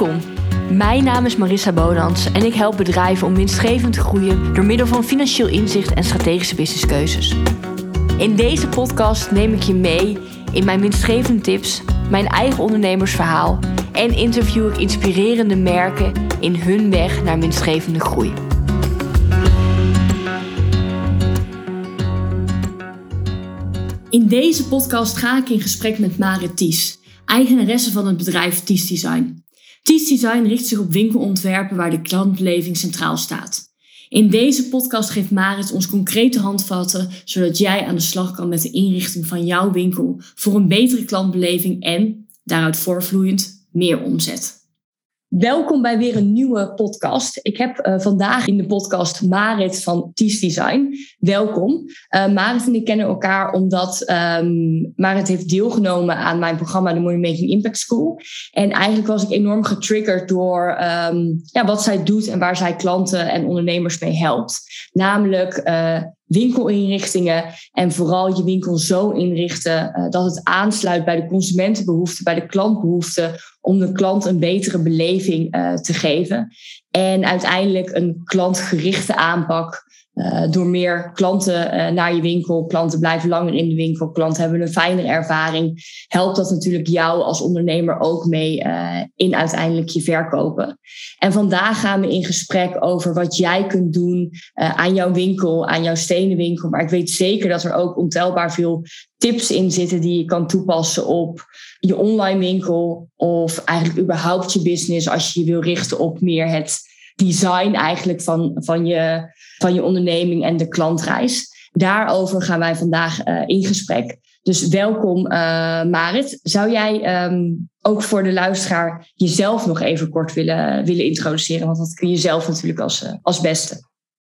Welkom. Mijn naam is Marissa Bonans en ik help bedrijven om winstgevend te groeien door middel van financieel inzicht en strategische businesskeuzes. In deze podcast neem ik je mee in mijn winstgevende tips, mijn eigen ondernemersverhaal en interview ik inspirerende merken in hun weg naar winstgevende groei. In deze podcast ga ik in gesprek met Marit Ties, eigenaresse van het bedrijf Ties Design. Ties Design richt zich op winkelontwerpen waar de klantbeleving centraal staat. In deze podcast geeft Marit ons concrete handvatten, zodat jij aan de slag kan met de inrichting van jouw winkel voor een betere klantbeleving en, daaruit voorvloeiend, meer omzet. Welkom bij weer een nieuwe podcast. Ik heb uh, vandaag in de podcast Marit van Ties Design. Welkom. Uh, Marit en ik kennen elkaar omdat um, Marit heeft deelgenomen aan mijn programma de Money Making Impact School. En eigenlijk was ik enorm getriggerd door um, ja, wat zij doet en waar zij klanten en ondernemers mee helpt. Namelijk uh, winkelinrichtingen en vooral je winkel zo inrichten uh, dat het aansluit bij de consumentenbehoeften, bij de klantbehoeften, om de klant een betere beleving uh, te geven. En uiteindelijk een klantgerichte aanpak uh, door meer klanten uh, naar je winkel. Klanten blijven langer in de winkel. Klanten hebben een fijnere ervaring. Helpt dat natuurlijk jou als ondernemer ook mee uh, in uiteindelijk je verkopen. En vandaag gaan we in gesprek over wat jij kunt doen aan jouw winkel, aan jouw stenen winkel. Maar ik weet zeker dat er ook ontelbaar veel tips in zitten die je kan toepassen op je online winkel. Of eigenlijk überhaupt je business als je je wil richten op meer het design eigenlijk van, van, je, van je onderneming en de klantreis. Daarover gaan wij vandaag uh, in gesprek. Dus welkom uh, Marit. Zou jij um, ook voor de luisteraar jezelf nog even kort willen, willen introduceren? Want dat kun je zelf natuurlijk als, uh, als beste.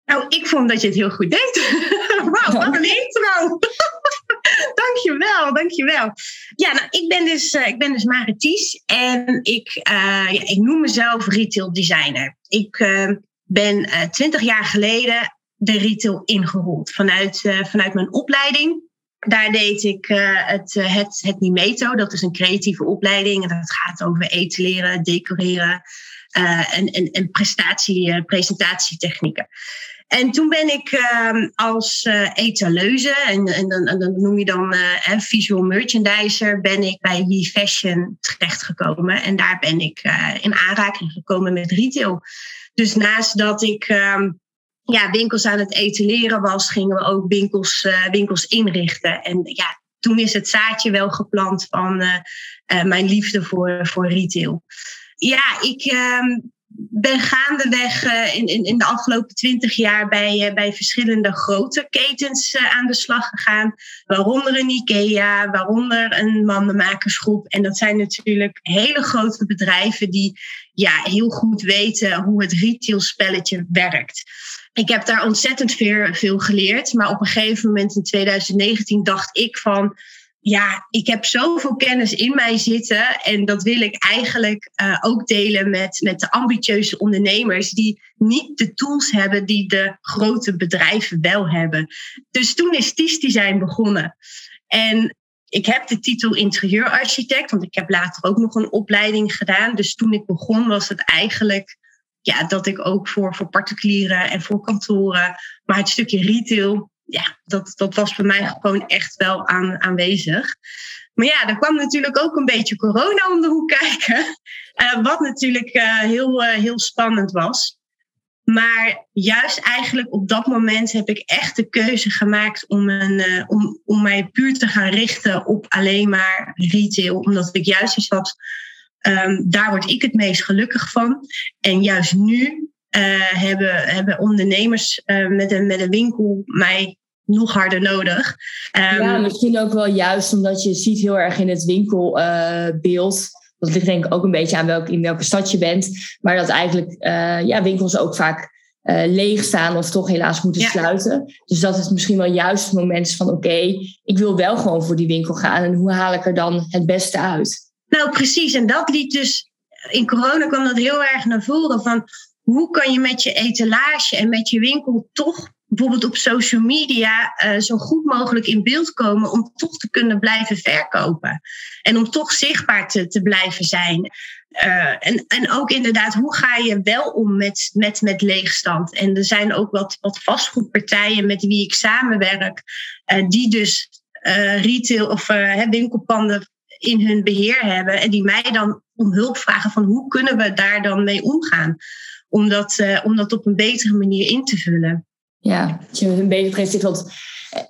Nou, ik vond dat je het heel goed deed. Wauw, wat een intro. dankjewel, dankjewel. Ja, nou, ik ben dus, uh, ik ben dus Marities en ik, ja, ik noem mezelf retail designer. Ik uh, ben twintig jaar geleden de retail ingerold vanuit, vanuit mijn opleiding. Daar deed ik het, het, het Nimeto, dat is een creatieve opleiding. En dat gaat over etaleren, decoreren en, en, en prestatie, presentatietechnieken. En toen ben ik uh, als uh, etaleuze, en, en, dan noem je dan uh, visual merchandiser, ben ik bij We Fashion terechtgekomen. En daar ben ik uh, in aanraking gekomen met retail. Dus naast dat ik um, ja, winkels aan het etaleren was, gingen we ook winkels, winkels inrichten. En ja, toen is het zaadje wel geplant van mijn liefde voor, voor retail. Ja, ik, um, ben gaandeweg uh, in, in, in de afgelopen twintig jaar bij, uh, bij verschillende grote ketens uh, aan de slag gegaan. Waaronder een IKEA, waaronder een mandenmakersgroep. En dat zijn natuurlijk hele grote bedrijven die ja, heel goed weten hoe het retailspelletje werkt. Ik heb daar ontzettend veel, veel geleerd. Maar op een gegeven moment in 2019 dacht ik van ja, ik heb zoveel kennis in mij zitten. En dat wil ik eigenlijk uh, ook delen met, met de ambitieuze ondernemers die niet de tools hebben die de grote bedrijven wel hebben. Dus toen is TIS Design begonnen. En ik heb de titel interieurarchitect, want ik heb later ook nog een opleiding gedaan. Dus toen ik begon was het eigenlijk ja, dat ik ook voor, voor particulieren en voor kantoren, maar het stukje retail ja, dat, dat was bij mij gewoon echt wel aan, aanwezig. Maar ja, er kwam natuurlijk ook een beetje corona om de hoek kijken. Uh, wat natuurlijk uh, heel, uh, heel spannend was. Maar juist eigenlijk op dat moment heb ik echt de keuze gemaakt om, een, om, om mij puur te gaan richten op alleen maar retail. Omdat ik juist iets had, um, daar word ik het meest gelukkig van. En juist nu hebben, hebben ondernemers met, een, met een winkel mij nog harder nodig. Um, ja, misschien ook wel juist omdat je ziet heel erg in het winkelbeeld. Uh, dat ligt denk ik ook een beetje aan welk, in welke stad je bent. Maar dat eigenlijk ja, winkels ook vaak leeg staan of toch helaas moeten ja. sluiten. Dus dat het misschien wel juist het moment is van oké, okay, ik wil wel gewoon voor die winkel gaan. En hoe haal ik er dan het beste uit? Nou, precies. En dat liet dus in corona kwam dat heel erg naar voren van hoe kan je met je etalage en met je winkel toch bijvoorbeeld op social media uh, zo goed mogelijk in beeld komen om toch te kunnen blijven verkopen. En om toch zichtbaar te, te blijven zijn. en, en ook inderdaad, hoe ga je wel om met, met, met leegstand? En er zijn ook wat, wat vastgoedpartijen met wie ik samenwerk, die dus retail of winkelpanden in hun beheer hebben en die mij dan om hulp vragen van hoe kunnen we daar dan mee omgaan? Om dat, om dat op een betere manier in te vullen. Ja, dat je een beter precies. Want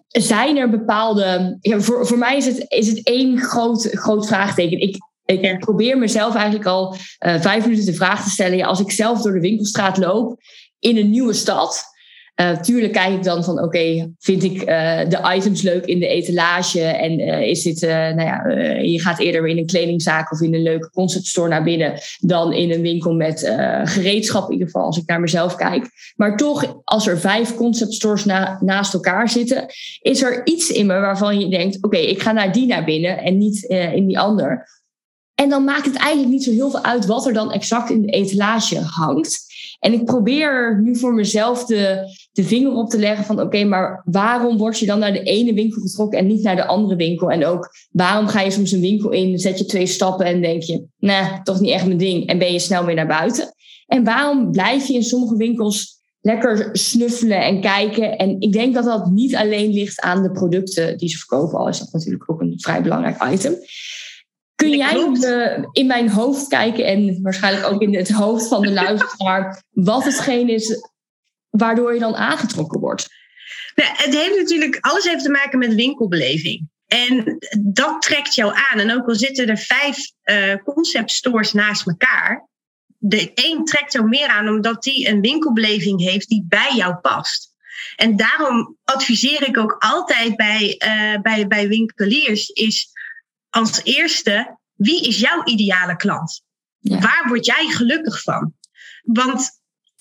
zijn er bepaalde. Ja, voor, voor mij is het, is het één groot, groot vraagteken. Ik, ik probeer mezelf eigenlijk al uh, vijf minuten de vraag te stellen. Ja, als ik zelf door de winkelstraat loop in een nieuwe stad. Uh, tuurlijk kijk ik dan van, oké, vind ik uh, de items leuk in de etalage? En uh, is dit, nou ja, je gaat eerder in een kledingzaak of in een leuke conceptstore naar binnen dan in een winkel met gereedschap, in ieder geval als ik naar mezelf kijk. Maar toch, als er vijf conceptstores na, naast elkaar zitten, is er iets in me waarvan je denkt, oké, ik ga naar die naar binnen en niet in die ander. En dan maakt het eigenlijk niet zo heel veel uit wat er dan exact in de etalage hangt. En ik probeer nu voor mezelf de, de vinger op te leggen van oké, maar waarom word je dan naar de ene winkel getrokken en niet naar de andere winkel? En ook waarom ga je soms een winkel in, zet je twee stappen en denk je, nee, toch niet echt mijn ding en ben je snel weer naar buiten? En waarom blijf je in sommige winkels lekker snuffelen en kijken? En ik denk dat dat niet alleen ligt aan de producten die ze verkopen, al is dat natuurlijk ook een vrij belangrijk item. Kun jij in mijn hoofd kijken en waarschijnlijk ook in het hoofd van de luisteraar, wat hetgeen is waardoor je dan aangetrokken wordt? Nou, het heeft natuurlijk, alles heeft te maken met winkelbeleving. En dat trekt jou aan. En ook al zitten er vijf uh, concept stores naast elkaar, de een trekt jou meer aan omdat die een winkelbeleving heeft die bij jou past. En daarom adviseer ik ook altijd bij, uh, bij, bij winkeliers is als eerste, wie is jouw ideale klant? Waar word jij gelukkig van? Want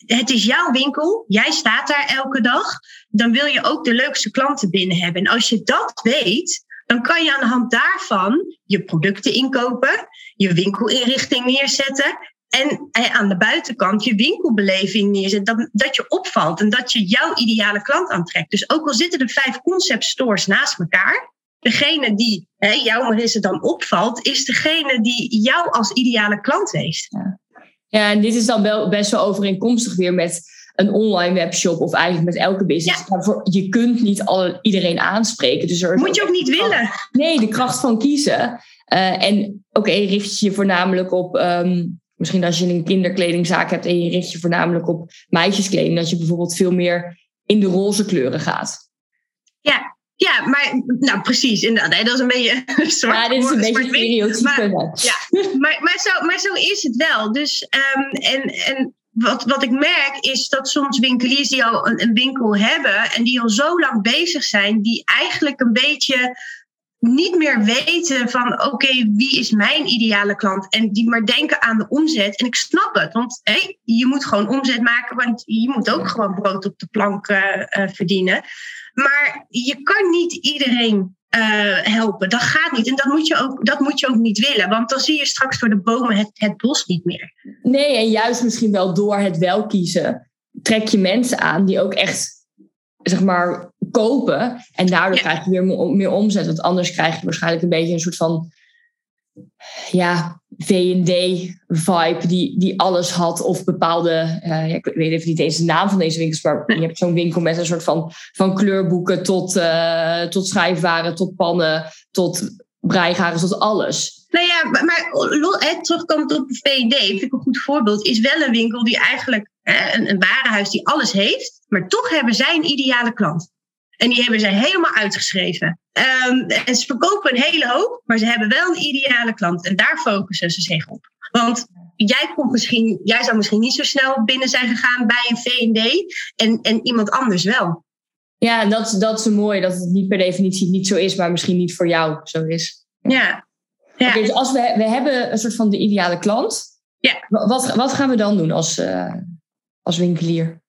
het is jouw winkel, jij staat daar elke dag, dan wil je ook de leukste klanten binnen hebben. En als je dat weet, dan kan je aan de hand daarvan je producten inkopen, je winkelinrichting neerzetten en aan de buitenkant je winkelbeleving neerzetten. Dat, dat je opvalt en dat je jouw ideale klant aantrekt. Dus ook al zitten er vijf concept stores naast elkaar, degene die hè, jou Marisse dan opvalt, is degene die jou als ideale klant heeft. Ja. ja, en dit is dan wel best wel overeenkomstig weer met een online webshop of eigenlijk met elke business. Ja. je kunt niet al, iedereen aanspreken. Dus er Moet je ook niet willen. Nee, de kracht van kiezen. Uh, en oké, okay, richt je voornamelijk op. Um, misschien als je een kinderkledingzaak hebt en je richt je voornamelijk op meisjeskleding, dat je bijvoorbeeld veel meer in de roze kleuren gaat. Ja, ja, maar nou precies, inderdaad. Dat is een beetje zwart. Ja, dit is een beetje stereotype. Maar, ja, maar, maar, zo, maar zo is het wel. Dus, um, en, en wat, wat ik merk is dat soms winkeliers die al een, een winkel hebben en die al zo lang bezig zijn, die eigenlijk een beetje niet meer weten van oké, wie is mijn ideale klant? En die maar denken aan de omzet. En ik snap het, want hey, je moet gewoon omzet maken, want je moet ook gewoon brood op de plank uh, uh, verdienen. Maar je kan niet iedereen uh, helpen. Dat gaat niet. En dat moet, je ook, dat moet je ook niet willen. Want dan zie je straks door de bomen het, het bos niet meer. Nee, en juist misschien wel door het wel kiezen, trek je mensen aan die ook echt, zeg maar, kopen. En daardoor krijg je weer meer omzet. Want anders krijg je waarschijnlijk een beetje een soort van ja, V&D-vibe die, die alles had. Of bepaalde, uh, ik weet even niet eens de naam van deze winkels, maar je hebt zo'n winkel met een soort van, van kleurboeken tot, uh, tot schrijfwaren, tot pannen, tot breigaren, tot alles. Nou ja, maar, maar terugkomt op V&D, vind ik een goed voorbeeld, is wel een winkel die eigenlijk, een, een warenhuis die alles heeft, maar toch hebben zij een ideale klant. En die hebben zij helemaal uitgeschreven. Um, en ze verkopen een hele hoop, maar ze hebben wel een ideale klant. En daar focussen ze zich op. Want jij, komt misschien, jij zou misschien niet zo snel binnen zijn gegaan bij een VD en, en iemand anders wel. Ja, dat, dat is mooi dat het niet per definitie niet zo is, maar misschien niet voor jou zo is. Ja. ja. dus als we, we hebben een soort van de ideale klant. Ja. Wat, wat gaan we dan doen als, uh, als winkelier?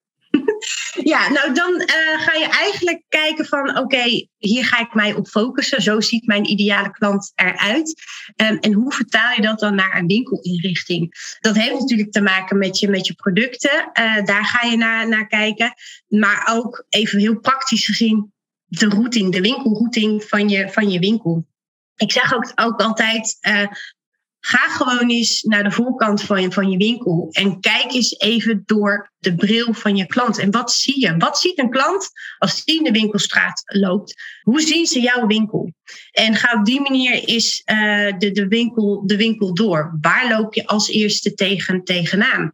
Ja, nou dan uh, ga je eigenlijk kijken van oké, hier ga ik mij op focussen. Zo ziet mijn ideale klant eruit. Um, en hoe vertaal je dat dan naar een winkelinrichting? Dat heeft natuurlijk te maken met je, met je producten. Uh, daar ga je naar, naar kijken. Maar ook even heel praktisch gezien de routing, de winkelrouting van je, van je winkel. Ik zeg ook, ook altijd, uh, Ga gewoon eens naar de voorkant van je, van je winkel en kijk eens even door de bril van je klant. En wat zie je? Wat ziet een klant als die in de winkelstraat loopt? Hoe zien ze jouw winkel? En ga op die manier eens uh, de, de, winkel, de winkel door. Waar loop je als eerste tegen, tegenaan?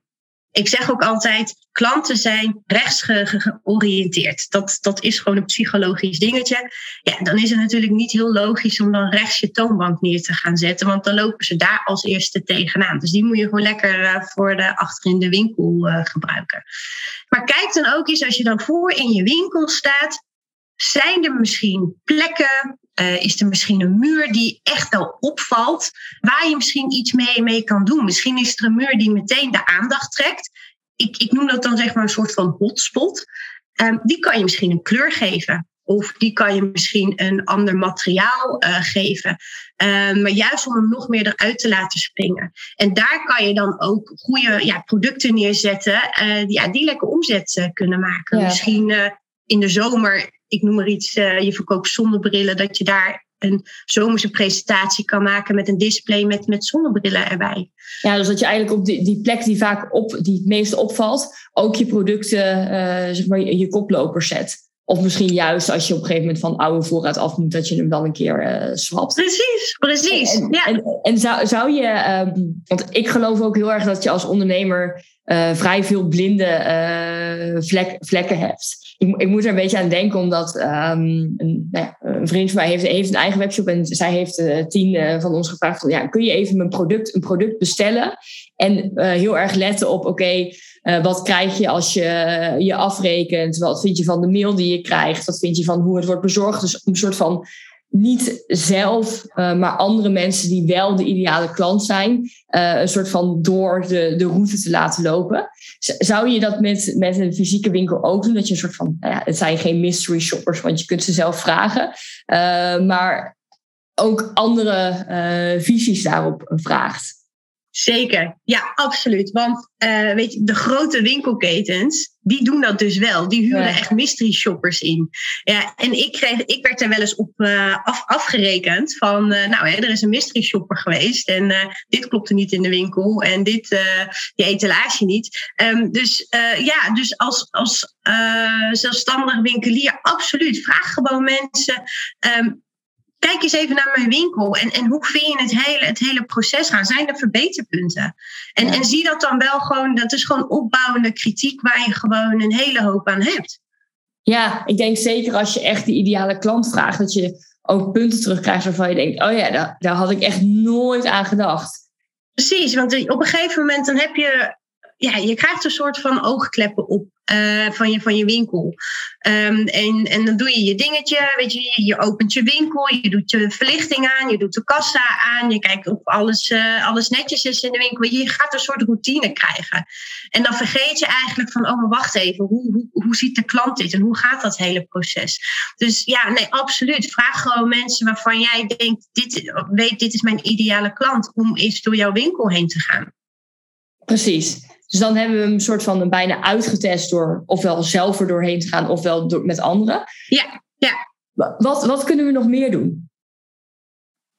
Ik zeg ook altijd, klanten zijn rechts georiënteerd. Dat, dat is gewoon een psychologisch dingetje. Ja, dan is het natuurlijk niet heel logisch om dan rechts je toonbank neer te gaan zetten, want dan lopen ze daar als eerste tegenaan. Dus die moet je gewoon lekker uh, voor de achter in de winkel uh, gebruiken. Maar kijk dan ook eens als je dan voor in je winkel staat, zijn er misschien plekken, uh, is er misschien een muur die echt wel opvalt, waar je misschien iets mee, mee kan doen? Misschien is er een muur die meteen de aandacht trekt. Ik, ik noem dat dan zeg maar een soort van hotspot. Um, die kan je misschien een kleur geven. Of die kan je misschien een ander materiaal uh, geven. Uh, maar juist om hem nog meer eruit te laten springen. En daar kan je dan ook goede ja, producten neerzetten. Uh, ja, die lekker omzet kunnen maken. Ja. Misschien in de zomer ik noem maar iets, uh, je verkoopt zonnebrillen, dat je daar een zomerse presentatie kan maken met een display met, met zonnebrillen erbij. Ja, dus dat je eigenlijk op die, die plek die vaak op, die het meeste opvalt, ook je producten, uh, zeg maar, je, je koplopers zet. Of misschien juist als je op een gegeven moment van oude voorraad af moet, dat je hem dan een keer uh, swapt. Precies, precies. En, ja. en, en zou, zou je, um, want ik geloof ook heel erg dat je als ondernemer uh, vrij veel blinde uh, vlek, vlekken hebt. Ik, ik, moet er een beetje aan denken, omdat um, een, nou ja, een, vriend van mij heeft, heeft, een eigen webshop en zij heeft uh, tien van ons gevraagd: van, ja, kun je even mijn product, een product bestellen? En heel erg letten op: oké, wat krijg je als je je afrekent? Wat vind je van de mail die je krijgt? Wat vind je van hoe het wordt bezorgd? Dus een soort van niet zelf, uh, maar andere mensen die wel de ideale klant zijn, uh, een soort van door de, de route te laten lopen. zou je dat met, met een fysieke winkel ook doen? Dat je een soort van, nou ja, het zijn geen mystery shoppers, want je kunt ze zelf vragen, uh, maar ook andere visies daarop vraagt. Zeker, ja, absoluut. Want uh, weet je, de grote winkelketens, die doen dat dus wel. Die huren ja. echt mystery shoppers in. Ja, en ik, kreeg, ik werd er wel eens op uh, af, afgerekend van, uh, nou, hè, er is een mystery shopper geweest en dit klopte niet in de winkel en dit, die etalage niet. Um, dus ja, dus als, als zelfstandig winkelier, absoluut. Vraag gewoon mensen. Um, kijk eens even naar mijn winkel en, en hoe vind je het hele, het hele proces gaan? Zijn er verbeterpunten? En, ja. en zie dat dan wel gewoon, dat is gewoon opbouwende kritiek waar je gewoon een hele hoop aan hebt. Ja, ik denk zeker als je echt die ideale klant vraagt, dat je ook punten terugkrijgt waarvan je denkt, oh ja, daar, daar had ik echt nooit aan gedacht. Precies, want op een gegeven moment dan heb je ja, je krijgt een soort van oogkleppen op uh, van, je, van je winkel. Um, en, en dan doe je je dingetje, weet je, je opent je winkel, je doet je verlichting aan, je doet de kassa aan, je kijkt of alles, uh, alles netjes is in de winkel. Je gaat een soort routine krijgen. En dan vergeet je eigenlijk van, oh maar wacht even, hoe, hoe, hoe ziet de klant dit en hoe gaat dat hele proces? Dus ja, nee, absoluut. Vraag gewoon mensen waarvan jij denkt, dit, weet, dit is mijn ideale klant, om eens door jouw winkel heen te gaan. Precies. Dus dan hebben we hem een soort van bijna uitgetest door ofwel zelf er doorheen te gaan ofwel door, met anderen. Ja, ja. Wat, wat kunnen we nog meer doen?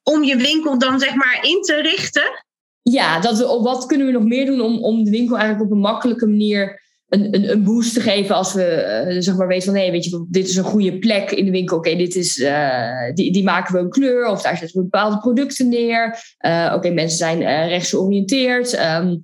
Om je winkel dan zeg maar in te richten? Ja, dat we, wat kunnen we nog meer doen om, om de winkel eigenlijk op een makkelijke manier een, een, een boost te geven als we uh, zeg maar weten van nee, weet je, dit is een goede plek in de winkel. Oké, dit is uh, die, die maken we een kleur of daar zetten we bepaalde producten neer. Uh, Oké, mensen zijn rechts georiënteerd. Um,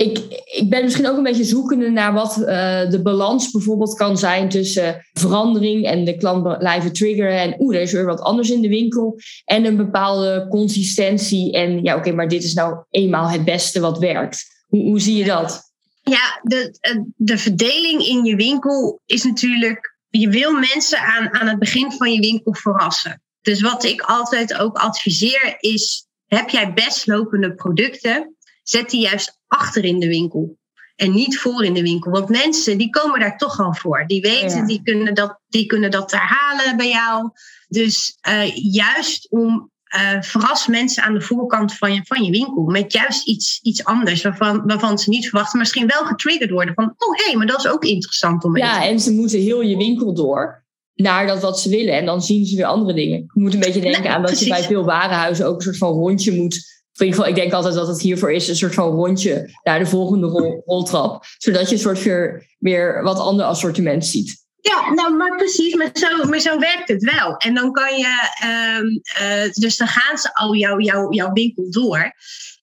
ik, ik ben misschien ook een beetje zoekende naar wat uh, de balans bijvoorbeeld kan zijn tussen verandering en de klant blijven triggeren. En oeh, er is weer wat anders in de winkel. En een bepaalde consistentie. En ja, oké, maar dit is nou eenmaal het beste wat werkt. Hoe, hoe zie je dat? Ja, de, de verdeling in je winkel is natuurlijk. Je wil mensen aan, aan het begin van je winkel verrassen. Dus wat ik altijd ook adviseer is: heb jij best lopende producten? Zet die juist achter in de winkel. En niet voor in de winkel. Want mensen die komen daar toch al voor. Die weten, ja. die, kunnen dat, die kunnen dat herhalen bij jou. Dus uh, juist om uh, verras mensen aan de voorkant van je, van je winkel. Met juist iets, iets anders. Waarvan, waarvan ze niet verwachten. Misschien wel getriggerd worden. Van, oh hé, hey, maar dat is ook interessant om Ja, en ze moeten heel je winkel door. Naar dat wat ze willen. En dan zien ze weer andere dingen. Je moet een beetje denken nou, aan dat precies. je bij veel warenhuizen ook een soort van rondje moet in ieder geval, ik denk altijd dat het hiervoor is een soort van rondje naar de volgende rol, roltrap. Zodat je een soort weer, weer wat ander assortiment ziet. Ja, nou, maar precies, maar zo, maar zo werkt het wel. En dan kan je, um, uh, dus dan gaan ze al jouw jou, jouw winkel door.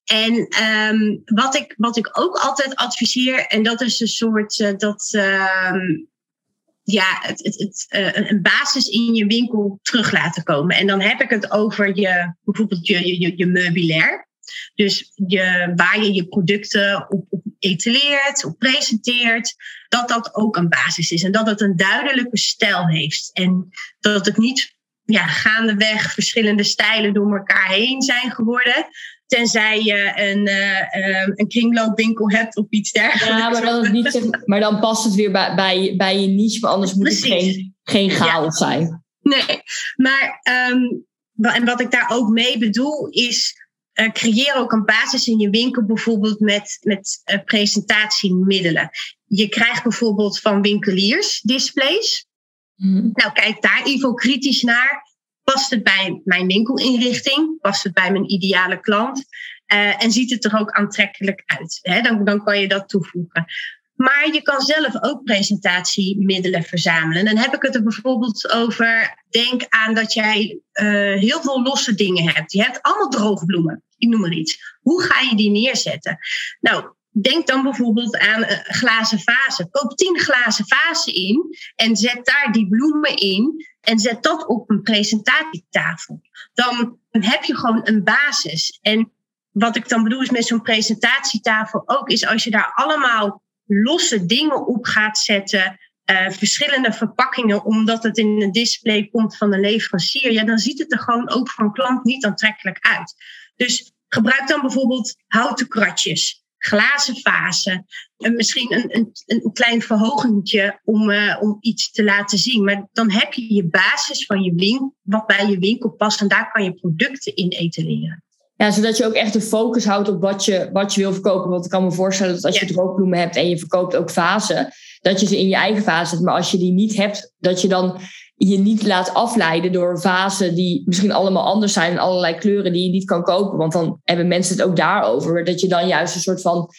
En um, wat, ik, wat ik ook altijd adviseer, en dat is een soort uh, dat. Um, ja, het, het, het, uh, een basis in je winkel terug laten komen. En dan heb ik het over je, bijvoorbeeld je, je, je meubilair. Dus je, waar je je producten op, op etaleert, op presenteert, dat dat ook een basis is. En dat het een duidelijke stijl heeft. En dat het niet ja, gaandeweg verschillende stijlen door elkaar heen zijn geworden. Tenzij je een, uh, een kringloopwinkel hebt of iets dergelijks. Ja, maar dan, niet, maar dan past het weer bij, bij, bij je niche. Maar anders moet het geen, geen chaos ja. zijn. Nee, maar um, en wat ik daar ook mee bedoel is... Uh, creëer ook een basis in je winkel, bijvoorbeeld met, met uh, presentatiemiddelen. Je krijgt bijvoorbeeld van winkeliers displays. Mm. Nou, kijk daar even kritisch naar. Past het bij mijn winkelinrichting? Past het bij mijn ideale klant? Uh, en ziet het er ook aantrekkelijk uit? Hè? Dan, dan kan je dat toevoegen. Maar je kan zelf ook presentatiemiddelen verzamelen. Dan heb ik het er bijvoorbeeld over. Denk aan dat jij uh, heel veel losse dingen hebt. Je hebt allemaal droogbloemen. Ik noem maar iets. Hoe ga je die neerzetten? Nou, denk dan bijvoorbeeld aan uh, glazen vazen. Koop tien glazen vazen in en zet daar die bloemen in en zet dat op een presentatietafel. Dan heb je gewoon een basis. En wat ik dan bedoel is met zo'n presentatietafel ook, is als je daar allemaal losse dingen op gaat zetten, uh, verschillende verpakkingen, omdat het in een display komt van de leverancier, ja, dan ziet het er gewoon ook voor een klant niet aantrekkelijk uit. Dus gebruik dan bijvoorbeeld houten kratjes glazen vazen. En misschien een, een, een klein verhogingje om, uh, om iets te laten zien. Maar dan heb je je basis van je winkel, wat bij je winkel past. En daar kan je producten in etaleren. Ja, zodat je ook echt de focus houdt op wat je, wat je wil verkopen. Want ik kan me voorstellen dat als je droogbloemen hebt en je verkoopt ook vazen, dat je ze in je eigen vaas zet. Maar als je die niet hebt, dat je dan je niet laat afleiden door vazen die misschien allemaal anders zijn en allerlei kleuren die je niet kan kopen. Want dan hebben mensen het ook daarover. Dat je dan juist een soort van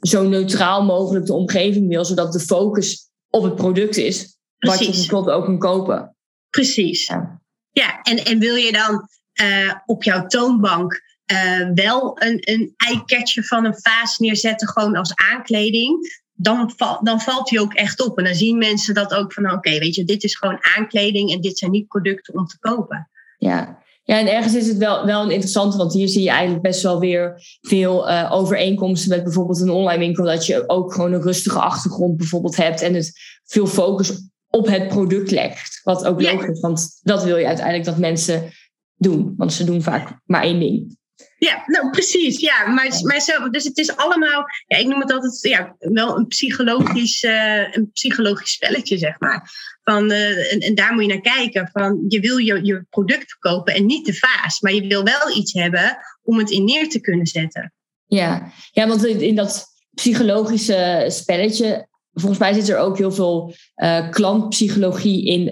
zo neutraal mogelijk de omgeving wil, zodat de focus op het product is. Precies. Wat je bijvoorbeeld ook kan kopen. Precies. Ja, ja en, en wil je dan uh, op jouw toonbank uh, wel een, een eyecatcher van een vaas neerzetten, gewoon als aankleding dan, val, dan valt hij ook echt op. En dan zien mensen dat ook van, oké, weet je, dit is gewoon aankleding en dit zijn niet producten om te kopen. Ja, ja, en ergens is het wel, wel een interessante, want hier zie je eigenlijk best wel weer veel uh, overeenkomsten met bijvoorbeeld een online winkel, dat je ook gewoon een rustige achtergrond bijvoorbeeld hebt en het veel focus op het product legt. Wat ook logisch is, want dat wil je uiteindelijk dat mensen doen, want ze doen vaak maar één ding. Ja, nou precies. Ja, maar, maar zo, dus het is allemaal, ja, ik noem het altijd ja, wel een psychologisch, uh, een psychologisch spelletje, zeg maar. Van, uh, en, en, daar moet je naar kijken. Van, je wil je, je product verkopen en niet de vaas, maar je wil wel iets hebben om het in neer te kunnen zetten. Ja, ja want in dat psychologische spelletje, volgens mij zit er ook heel veel uh, klantpsychologie in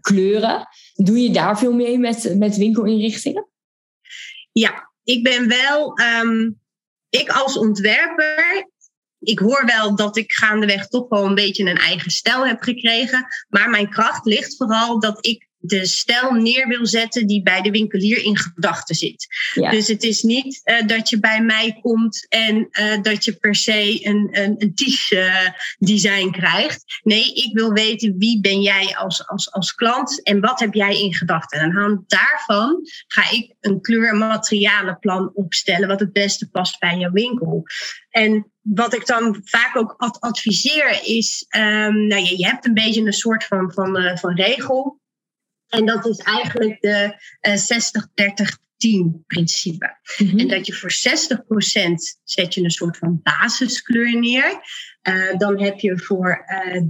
kleuren. Doe je daar veel mee met, met winkelinrichtingen? Ja, ik ben wel, um, ik als ontwerper, ik hoor wel dat ik gaandeweg toch wel een beetje een eigen stijl heb gekregen. Maar mijn kracht ligt vooral dat ik de stijl neer wil zetten die bij de winkelier in gedachten zit. Ja. Dus het is niet uh, dat je bij mij komt en uh, dat je per se een, een, een uh, design krijgt. Nee, ik wil weten wie ben jij als, als, als klant en wat heb jij in gedachten. En aan de hand daarvan ga ik een kleur- en materialenplan opstellen wat het beste past bij jouw winkel. En wat ik dan vaak ook adviseer is, um, nou, je, je hebt een beetje een soort van, van, van regel. En dat is eigenlijk de uh, 60-30-10 principe. Mm-hmm. En dat je voor 60% zet je een soort van basiskleur neer. Uh, dan heb je voor uh, eh, 30%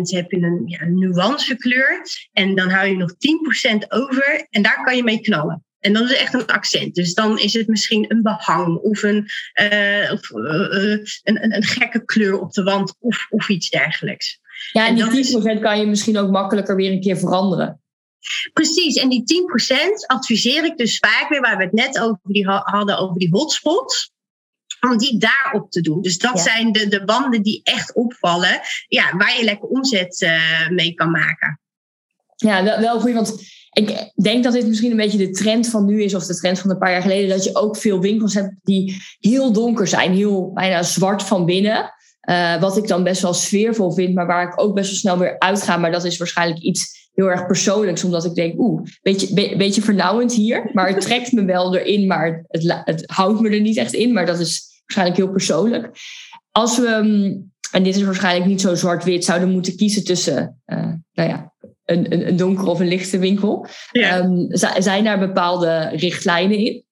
heb je een, ja, een nuancekleur. En dan hou je nog 10% over en daar kan je mee knallen. En dan is het echt een accent. Dus dan is het misschien een behang of een, uh, of, uh, een, een, een, gekke kleur op de wand of, of iets dergelijks. Ja, en, en die 10% is... kan je misschien ook makkelijker weer een keer veranderen. Precies, en die 10% adviseer ik dus vaak weer, waar we het net over die hadden, over die hotspots om die daarop te doen. Dus dat zijn de, de banden die echt opvallen, ja, waar je lekker omzet uh, mee kan maken. Ja, wel, wel goed, want ik denk dat dit misschien een beetje de trend van nu is, of de trend van een paar jaar geleden, dat je ook veel winkels hebt die heel donker zijn, heel bijna zwart van binnen. Uh, wat ik dan best wel sfeervol vind, maar waar ik ook best wel snel weer uitga. Maar dat is waarschijnlijk iets heel erg persoonlijks, omdat ik denk, oeh, beetje, be, beetje vernauwend hier. Maar het trekt me wel erin, maar het, het houdt me er niet echt in. Maar dat is waarschijnlijk heel persoonlijk. Als we, mm, en dit is waarschijnlijk niet zo zwart-wit, zouden moeten kiezen tussen, uh, nou ja, een, een, een donkere of een lichte winkel. Ja. Um, zijn daar bepaalde richtlijnen in?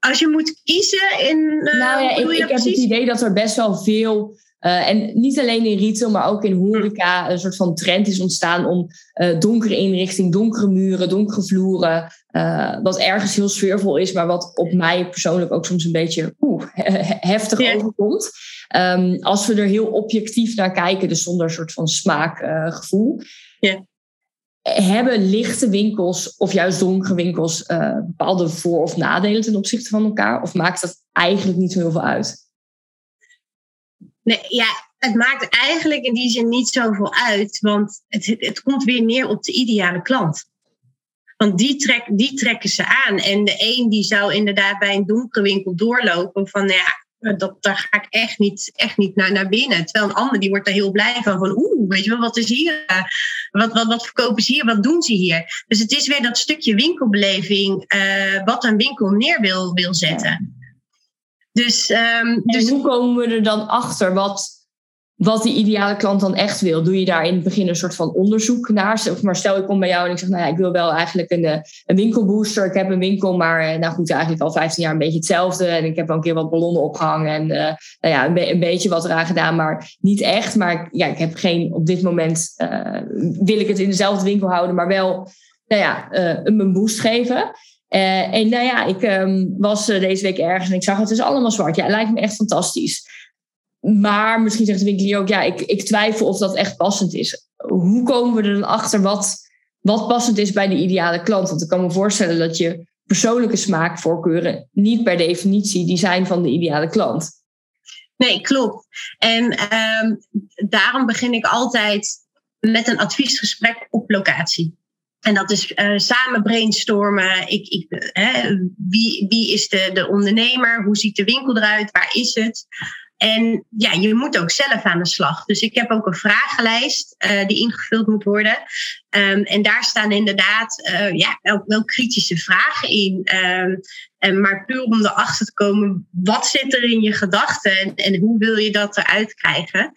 Als je moet kiezen in. Uh, nou ja, ik, ik heb het idee dat er best wel veel uh, en niet alleen in retail, maar ook in horeca een soort van trend is ontstaan om uh, donkere inrichting, donkere muren, donkere vloeren. Uh, wat ergens heel sfeervol is, maar wat op mij persoonlijk ook soms een beetje oeh, heftig overkomt. Um, als we er heel objectief naar kijken, dus zonder een soort van smaakgevoel. Yeah. Hebben lichte winkels of juist donkere winkels bepaalde voor- of nadelen ten opzichte van elkaar? Of maakt dat eigenlijk niet zo heel veel uit? Nee, ja, het maakt eigenlijk in die zin niet zoveel uit, want het, het komt weer neer op de ideale klant. Want die, trek, die trekken ze aan. En de een die zou inderdaad bij een donkere winkel doorlopen van, ja, dat, daar ga ik echt niet, echt niet naar, naar binnen. Terwijl een ander die wordt er heel blij van, van oeh, weet je wel, wat is hier? Wat, wat, wat verkopen ze hier? Wat doen ze hier? Dus het is weer dat stukje winkelbeleving uh, wat een winkel neer wil, wil zetten. Dus, um, dus hoe komen we er dan achter wat, wat die ideale klant dan echt wil? Doe je daar in het begin een soort van onderzoek naar? Maar stel ik kom bij jou en ik zeg, nou ja, ik wil wel eigenlijk een, eh, een winkelbooster. Ik heb een winkel, maar eh, nou goed, eigenlijk al 15 jaar een beetje hetzelfde. En ik heb wel een keer wat ballonnen opgehangen en uh, nou ja, een, beetje wat eraan gedaan, maar niet echt. Maar ja, ik heb geen, op dit moment wil ik het in dezelfde winkel houden, maar wel nou ja, uh, een boost geven. En nou ja, ik um, was deze week ergens en ik zag het is allemaal zwart. Ja, het lijkt me echt fantastisch. Maar misschien zegt de winkelier ook, ja, ik, ik twijfel of dat echt passend is. Hoe komen we er dan achter wat, wat passend is bij de ideale klant? Want ik kan me voorstellen dat je persoonlijke smaakvoorkeuren niet per definitie die zijn van de ideale klant. Nee, klopt. En um, daarom begin ik altijd met een adviesgesprek op locatie. En dat is uh, samen brainstormen. Ik, ik, hè, wie, wie is de, de ondernemer? Hoe ziet de winkel eruit? Waar is het? En ja, je moet ook zelf aan de slag. Dus ik heb ook een vragenlijst uh, die ingevuld moet worden. Um, en daar staan inderdaad uh, ja, wel, wel, kritische vragen in. Um, maar puur om erachter te komen, wat zit er in je gedachten en, en hoe wil je dat eruit krijgen?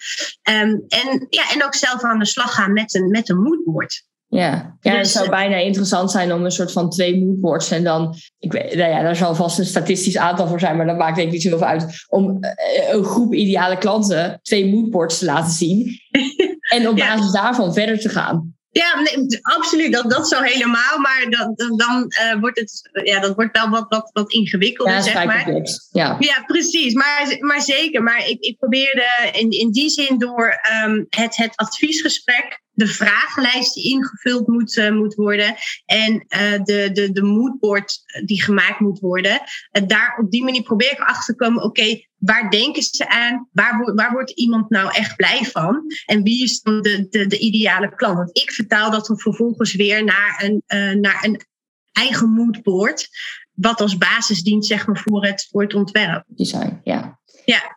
Um, en, ja, en ook zelf aan de slag gaan met een, met een moodboard. Ja, ja het dus, zou bijna interessant zijn om een soort van twee moodboards en dan, ik weet, nou ja, daar zal vast een statistisch aantal voor zijn, maar dat maakt denk ik niet zoveel uit, om eh, een groep ideale klanten twee moodboards te laten zien en op basis daarvan verder te gaan. Ja, nee, absoluut. Dat, dat zo helemaal. Maar dat, dan uh, wordt het ja, dat wordt wel wat, wat, wat ingewikkelder, ja, zeg maar. Ja. ja, precies. Maar, maar zeker. Maar ik, ik probeerde in, in die zin door um, het, het adviesgesprek de vragenlijst die ingevuld moet, uh, moet worden en uh, de, de, de moodboard die gemaakt moet worden. Uh, daar op die manier probeer ik achter te komen, oké, waar denken ze aan? Waar, waar wordt iemand nou echt blij van? En wie is dan de, de, de ideale klant? Want ik vertaal dat dan vervolgens weer naar een, naar een eigen moodboard, wat als basis dient zeg maar, voor, het, voor het ontwerp. Design, ja. Ja.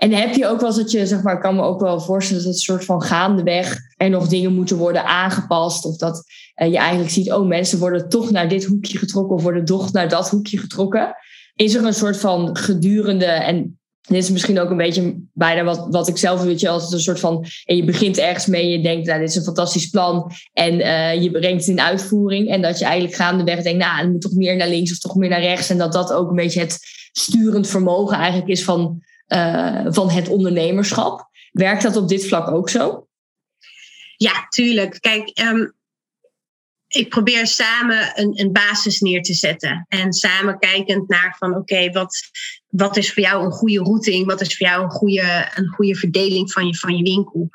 En heb je ook wel dat je, zeg maar, ik kan me ook wel voorstellen dat het soort van gaandeweg er nog dingen moeten worden aangepast. Of dat uh, je eigenlijk ziet, oh, mensen worden toch naar dit hoekje getrokken of worden toch naar dat hoekje getrokken. Is er een soort van gedurende, en dit is misschien ook een beetje bijna wat, wat ik zelf weet je, als een soort van, en je begint ergens mee je denkt, nou, dit is een fantastisch plan. En uh, je brengt het in uitvoering. En dat je eigenlijk gaandeweg denkt, nou, het moet toch meer naar links of toch meer naar rechts. En dat dat ook een beetje het sturend vermogen eigenlijk is van uh, van het ondernemerschap. Werkt dat op dit vlak ook zo? Ja, tuurlijk. Kijk, um, ik probeer samen een, een, basis neer te zetten. En samen kijkend naar van oké, wat, wat is voor jou een goede routing? Wat is voor jou een goede, een goede verdeling van je, van je winkel?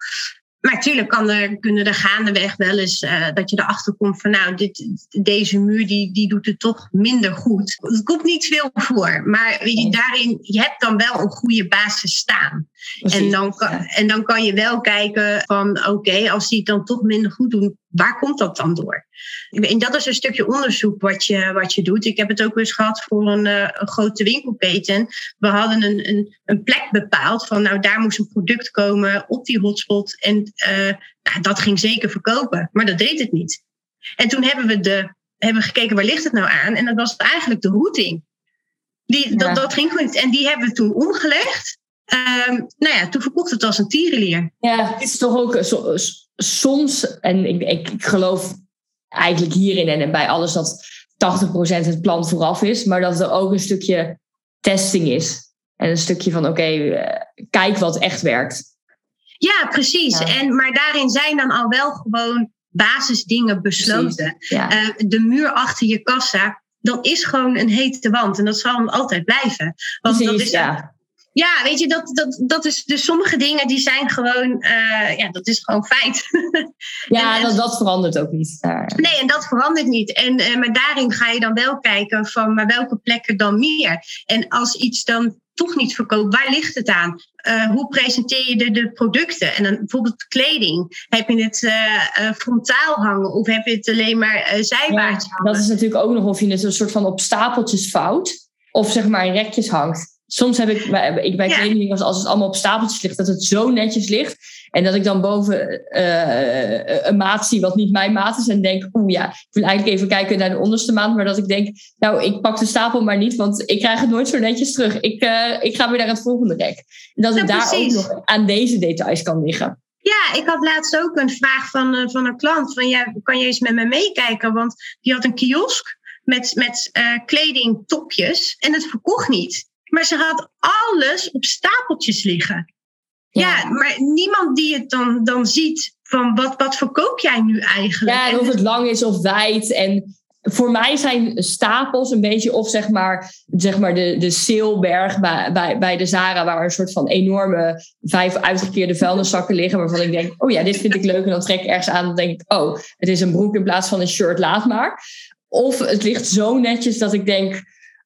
Maar natuurlijk kan er, kunnen er gaandeweg wel eens uh, dat je erachter komt van nou, dit, deze muur die, die doet het toch minder goed. Het komt niet veel voor, maar weet je, daarin, je hebt dan wel een goede basis staan. En dan, kan, en dan kan je wel kijken van oké, als die het dan toch minder goed doen, waar komt dat dan door? En dat is een stukje onderzoek wat je, wat je doet. Ik heb het ook eens gehad voor een, uh, een grote winkelketen. We hadden een, een, een, plek bepaald van nou daar moest een product komen op die hotspot. En uh, nou, dat ging zeker verkopen, maar dat deed het niet. En toen hebben we, de, hebben we gekeken waar ligt het nou aan. En dat was eigenlijk de routing. Die, dat, dat ging niet. En die hebben we toen omgelegd. Um, nou ja, toen verkocht het als een tierenlier. Ja, het is toch ook zo, soms, en ik, ik, ik geloof eigenlijk hierin en bij alles dat 80% het plan vooraf is, maar dat er ook een stukje testing is. En een stukje van oké, eh, kijk wat echt werkt. Ja, precies. En, maar daarin zijn dan al wel gewoon basisdingen besloten. Ja. Uh, de muur achter je kassa, dat is gewoon een hete wand. En dat zal altijd blijven. Want precies, dat is, ja. Ja, weet je, dat, dat, dat is dus sommige dingen die zijn gewoon, uh, ja, dat is gewoon feit. ja, en, dat, dat verandert ook niet. Nee, en dat verandert niet. En, uh, maar daarin ga je dan wel kijken van, maar welke plekken dan meer? En als iets dan toch niet verkoopt, waar ligt het aan? Uh, hoe presenteer je de, de, producten? En dan bijvoorbeeld kleding. Heb je het uh, frontaal hangen of heb je het alleen maar zijwaarts hangen? Dat is natuurlijk ook nog of je het een soort van op stapeltjes vouwt of zeg maar in rekjes hangt soms heb ik bij, ik bij kleding, als het allemaal op stapeltjes ligt, dat het zo netjes ligt. En dat ik dan boven uh, een maat zie wat niet mijn maat is. En denk, oeh ja, ik wil eigenlijk even kijken naar de onderste maat. Maar dat ik denk, nou, ik pak de stapel maar niet, want ik krijg het nooit zo netjes terug. Ik, uh, ik ga weer naar het volgende rek. En dat ik daar ook nog aan deze details kan liggen. Ja, ik had laatst ook een vraag van, van een klant. Van, ja, kan je eens met me meekijken? Want die had een kiosk met, met kledingtopjes en het verkocht niet. Maar ze had alles op stapeltjes liggen. Ja, maar niemand die het dan, dan ziet van wat, wat verkoop jij nu eigenlijk? Ja, of het lang is of wijd. En voor mij zijn stapels een beetje, of zeg maar, zeg maar de, de Seelberg bij, bij, bij de Zara, waar een soort van enorme vijf uitgekeerde vuilniszakken liggen, waarvan ik denk, oh ja, dit vind ik leuk. En dan trek ik ergens aan en denk ik, oh, het is een broek in plaats van een shirt, laat maar. Of het ligt zo netjes dat ik denk,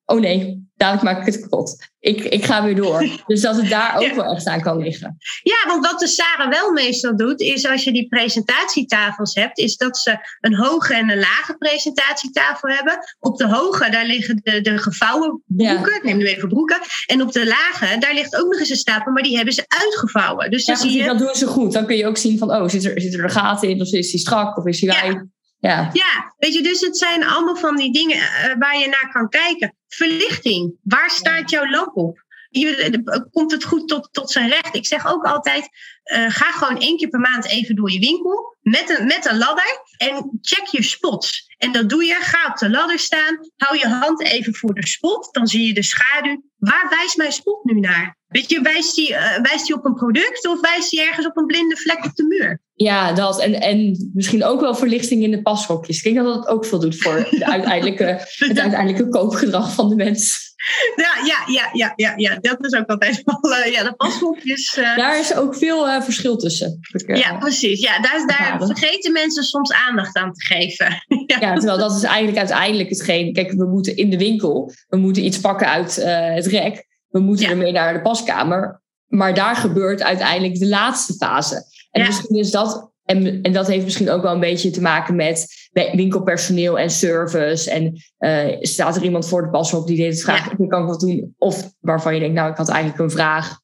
oh nee, dadelijk maak ik het kapot. Ik, ik ga weer door. Dus dat het daar ook wel echt aan kan liggen. Ja, want wat de Sarah wel meestal doet, is als je die presentatietafels hebt, is dat ze een hoge en een lage presentatietafel hebben. Op de hoge, daar liggen de, de gevouwen broeken. Ik neem nu even broeken. En op de lage, daar ligt ook nog eens een stapel, maar die hebben ze uitgevouwen. Dus ja, zie je... dat doen ze goed. Dan kun je ook zien van, oh, zit er, zit er gaten in? Of is die strak? Of is die wijd? Ja. ja, weet je, dus het zijn allemaal van die dingen uh, waar je naar kan kijken. Verlichting, waar staat jouw lamp op? Je, uh, komt het goed tot, tot zijn recht? Ik zeg ook altijd, uh, ga gewoon één keer per maand even door je winkel met een, met een ladder en check je spots. En dat doe je, ga op de ladder staan, hou je hand even voor de spot, dan zie je de schaduw. Waar wijst mijn spot nu naar? Weet je, wijst die, uh, wijst die op een product of wijst die ergens op een blinde vlek op de muur? Ja, dat. En, en misschien ook wel verlichting in de pashokjes. Ik denk dat dat ook veel doet voor de uiteindelijke, het uiteindelijke koopgedrag van de mens. Ja, ja, ja, ja, ja, ja. dat is ook altijd wel. Uh, ja, de pashokjes. Uh... Daar is ook veel uh, verschil tussen. ja, precies. Ja, daar, daar vergeten mensen soms aandacht aan te geven. ja. ja. terwijl dat is eigenlijk uiteindelijk hetgeen. Kijk, we moeten in de winkel, we moeten iets pakken uit het rek. We moeten ermee naar de paskamer. Maar daar gebeurt uiteindelijk de laatste fase. En misschien is dat, en, en dat heeft misschien ook wel een beetje te maken met winkelpersoneel en service. En uh, staat er iemand voor de pashok die deze vraag, ja. kan ik wat doen? Of waarvan je denkt, nou, ik had eigenlijk een vraag,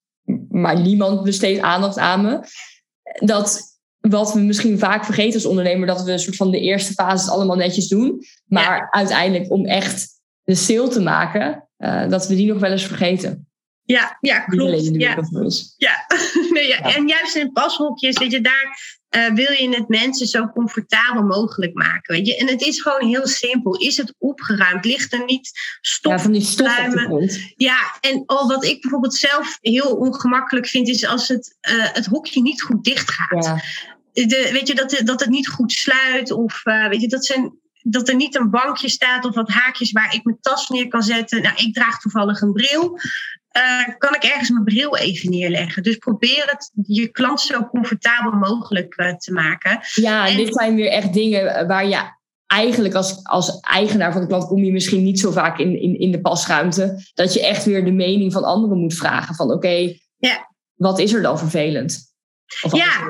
maar niemand besteedt aandacht aan me. Dat wat we misschien vaak vergeten als ondernemer, dat we een soort van de eerste fase allemaal netjes doen. Maar uiteindelijk om echt de sale te maken, uh, dat we die nog wel eens vergeten. Ja, ja klopt. Ja. Ja. nee, ja. En juist in pashokjes, weet je, daar uh, wil je het mensen zo comfortabel mogelijk maken. Weet je? En het is gewoon heel simpel. Is het opgeruimd? Ligt er niet stof ja, van die stof op de grond. Ja, en oh, wat ik bijvoorbeeld zelf heel ongemakkelijk vind, is als het, uh, het hokje niet goed dicht gaat. Ja. De, weet je, dat, dat het niet goed sluit. Of uh, weet je, dat zijn dat er niet een bankje staat of wat haakjes waar ik mijn tas neer kan zetten. Nou, ik draag toevallig een bril. Uh, kan ik ergens mijn bril even neerleggen. Dus probeer het je klant zo comfortabel mogelijk uh, te maken. Ja, en dit zijn weer echt dingen waar je eigenlijk als, als eigenaar van de klant kom je misschien niet zo vaak in, in, in de pasruimte. Dat je echt weer de mening van anderen moet vragen. Van oké, ja. wat is er dan vervelend? Of ja.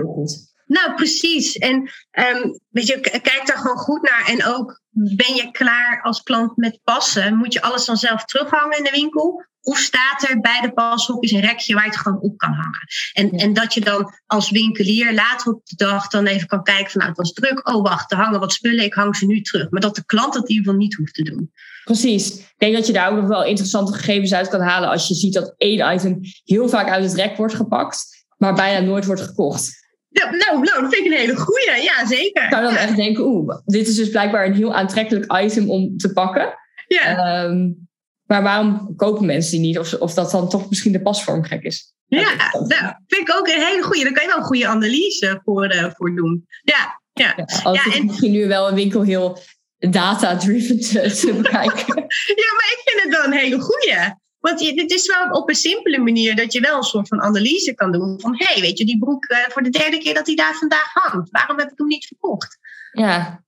Nou, precies. En um, weet je, kijk daar gewoon goed naar. En ook ben je klaar als klant met passen? Moet je alles dan zelf terughangen in de winkel? Of staat er bij de pashokjes een rekje waar je het gewoon op kan hangen? En, en dat je dan als winkelier later op de dag dan even kan kijken van nou het was druk. Oh wacht, er hangen wat spullen, ik hang ze nu terug. Maar dat de klant dat in ieder geval niet hoeft te doen. Precies. Ik denk dat je daar ook nog wel interessante gegevens uit kan halen als je ziet dat één item heel vaak uit het rek wordt gepakt, maar bijna nooit wordt gekocht. Ja, nou, nou, dat vind ik een hele goeie. Ja, zeker. Ik zou dan echt denken, oeh, dit is dus blijkbaar een heel aantrekkelijk item om te pakken. Ja. Um, maar waarom kopen mensen die niet? Of, of dat dan toch misschien de pasvorm gek is? Ja, dat nou, vind ik ook een hele goede. Daar kan je wel een goede analyse voor, uh, voor doen. Ja, ja. ja, ja en, misschien nu wel een winkel heel data-driven te, te bereiken. ja, maar ik vind het wel een hele goede. Want het is wel op een simpele manier dat je wel een soort van analyse kan doen. Van hé, hey, weet je, die broek uh, voor de derde keer dat hij daar vandaag hangt. Waarom heb ik hem niet verkocht? Ja,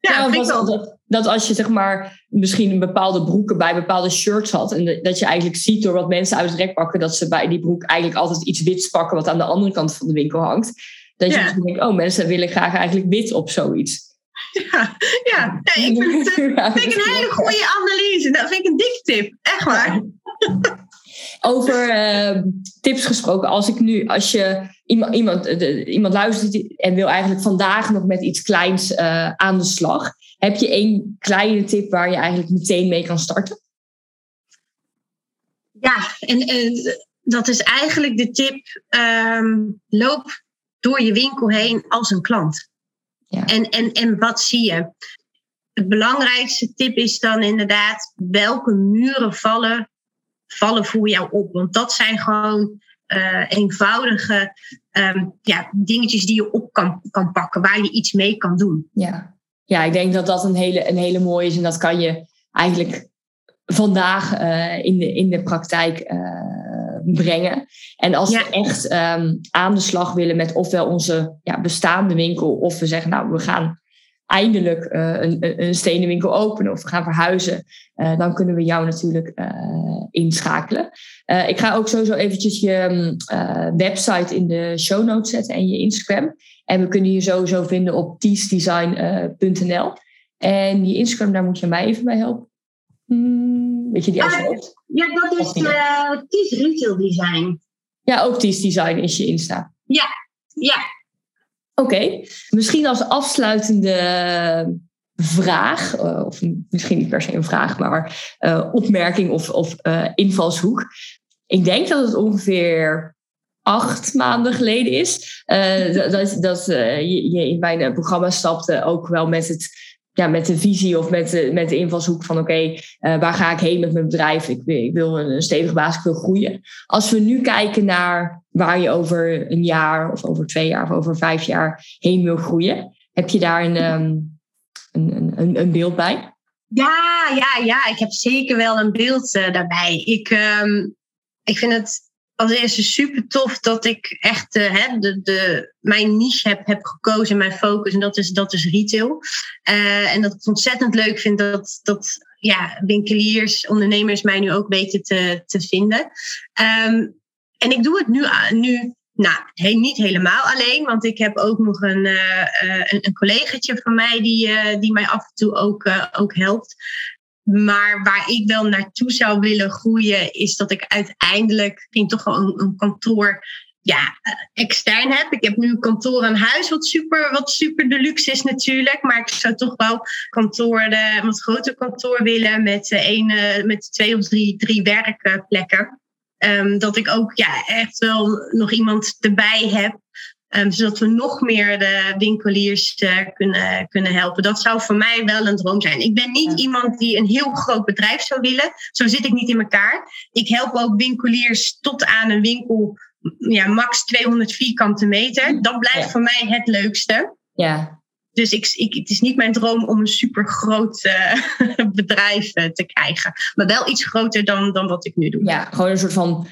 ja, dat, dat, dat, als je zeg maar misschien een bepaalde broeken bij bepaalde shirts had. En dat je eigenlijk ziet door wat mensen uit het rek pakken. Dat ze bij die broek eigenlijk altijd iets wits pakken wat aan de andere kant van de winkel hangt. Dat je ja. dus denkt, oh mensen willen graag eigenlijk wit op zoiets. Ja, ja. Nee, ik vind het, vind ik een hele goede analyse. Dat vind ik een dikke tip. Echt waar. Over uh, tips gesproken, als ik nu, als je iemand, iemand, de, iemand luistert en wil eigenlijk vandaag nog met iets kleins uh, aan de slag, heb je één kleine tip waar je eigenlijk meteen mee kan starten? Ja, en uh, dat is eigenlijk de tip: um, loop door je winkel heen als een klant. Ja. En, en, en wat zie je? Het belangrijkste tip is dan inderdaad welke muren vallen vallen voor jou op. Want dat zijn gewoon uh, eenvoudige um, ja, dingetjes die je op kan, kan pakken, waar je iets mee kan doen. Ja, ja ik denk dat dat een hele, een hele mooie is. En dat kan je eigenlijk vandaag uh, in, de, in de praktijk uh, brengen. En als ja. we echt um, aan de slag willen met ofwel onze ja, bestaande winkel, of we zeggen, nou, we gaan eindelijk uh, een, een stenen winkel openen of we gaan verhuizen, uh, dan kunnen we jou natuurlijk uh, inschakelen. ik ga ook sowieso eventjes je website in de show notes zetten en je Instagram. En we kunnen je sowieso vinden op teasdesign.nl. En die Instagram, daar moet je mij even bij helpen. Hmm, weet je die ah, Ja, dat is uh, Ties Retail Design. Ja, ook Ties Design is je Insta. Ja, ja. Oké, okay. misschien als afsluitende vraag, uh, of misschien niet per se een vraag, maar uh, opmerking of, of uh, invalshoek. Ik denk dat het ongeveer acht maanden geleden is dat, dat je, je, in mijn programma stapte, ook wel met het ja, met de visie of met de, met de invalshoek van oké, uh, waar ga ik heen met mijn bedrijf? Ik, ik wil een stevige basis, ik wil groeien. Als we nu kijken naar waar je over een jaar of over twee jaar of over vijf jaar heen wil groeien, heb je daar een, um, een, een, een beeld bij? Ja, ja, ja, ik heb zeker wel een beeld uh, daarbij. Ik, um, ik vind het als eerste super tof dat ik echt hè, de, de, mijn niche heb, heb gekozen, mijn focus. En dat is, dat is retail. Uh, en dat ik het ontzettend leuk vind dat, dat ja, winkeliers, ondernemers mij nu ook weten te, te vinden. Um, en ik doe het nu, nu nou, niet helemaal alleen, want ik heb ook nog een, uh, een, een collegaatje van mij die, die mij af en toe ook, ook helpt. Maar waar ik wel naartoe zou willen groeien, is dat ik uiteindelijk vind toch wel een, kantoor ja, extern heb. Ik heb nu een kantoor aan huis, wat super, wat super deluxe is natuurlijk. Maar ik zou toch wel kantoor, een wat groter kantoor willen met, een, met twee of drie, drie werkplekken. Um, dat ik ook ja, echt wel nog iemand erbij heb. Um, zodat we nog meer de winkeliers uh, kunnen, kunnen helpen. Dat zou voor mij wel een droom zijn. Ik ben niet iemand die een heel groot bedrijf zou willen. Zo zit ik niet in elkaar. Ik help ook winkeliers tot aan een winkel, ja, max 200 vierkante meter. Dat blijft ja. voor mij het leukste. Ja. Dus ik, ik, het is niet mijn droom om een super groot uh, bedrijf te krijgen. Maar wel iets groter dan, dan wat ik nu doe. Ja, gewoon een soort van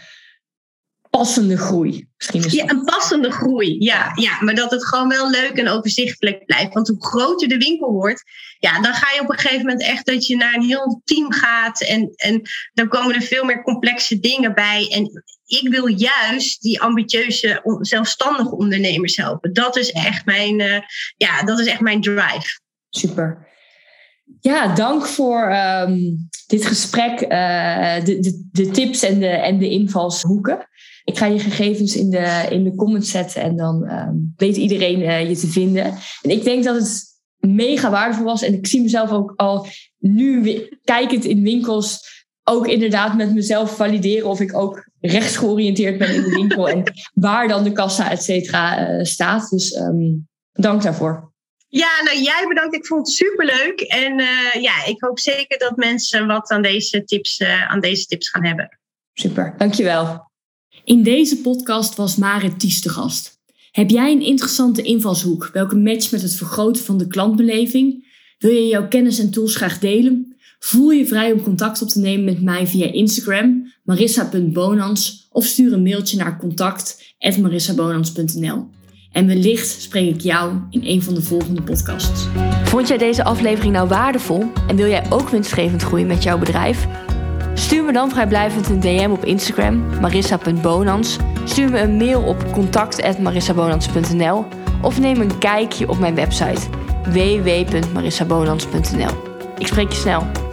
passende groei. Misschien is ja, een passende groei. Ja, ja, maar dat het gewoon wel leuk en overzichtelijk blijft. Want hoe groter de winkel wordt, ja, dan ga je op een gegeven moment echt dat je naar een heel team gaat. En, en dan komen er veel meer complexe dingen bij. En ik wil juist die ambitieuze, zelfstandige ondernemers helpen. Dat is echt mijn, uh, ja, dat is echt mijn drive. Super. Ja, dank voor um, dit gesprek, uh, de, de, de, tips en de, en de invalshoeken. Ik ga je gegevens in de, in de comments zetten en dan um, weet iedereen uh, je te vinden. En ik denk dat het mega waardevol was. En ik zie mezelf ook al nu kijkend in winkels ook inderdaad met mezelf valideren of ik ook rechtsgeoriënteerd ben in de winkel en waar dan de kassa, et cetera, uh, staat. Dus um, dank daarvoor. Ja, nou jij bedankt. Ik vond het superleuk. En uh, ja, ik hoop zeker dat mensen wat aan deze tips, uh, aan deze tips gaan hebben. Super, dankjewel. In deze podcast was Marit Ties de gast. Heb jij een interessante invalshoek welke matcht met het vergroten van de klantbeleving? Wil je jouw kennis en tools graag delen? Voel je vrij om contact op te nemen met mij via Instagram, marissa.bonans of stuur een mailtje naar contact.marissabonans.nl. En wellicht spreek ik jou in een van de volgende podcasts. Vond jij deze aflevering nou waardevol en wil jij ook winstgevend groeien met jouw bedrijf? Stuur me dan vrijblijvend een DM op Instagram, marissa.bonans. Stuur me een mail op contact.marissabonans.nl of neem een kijkje op mijn website www.marissabonans.nl. Ik spreek je snel.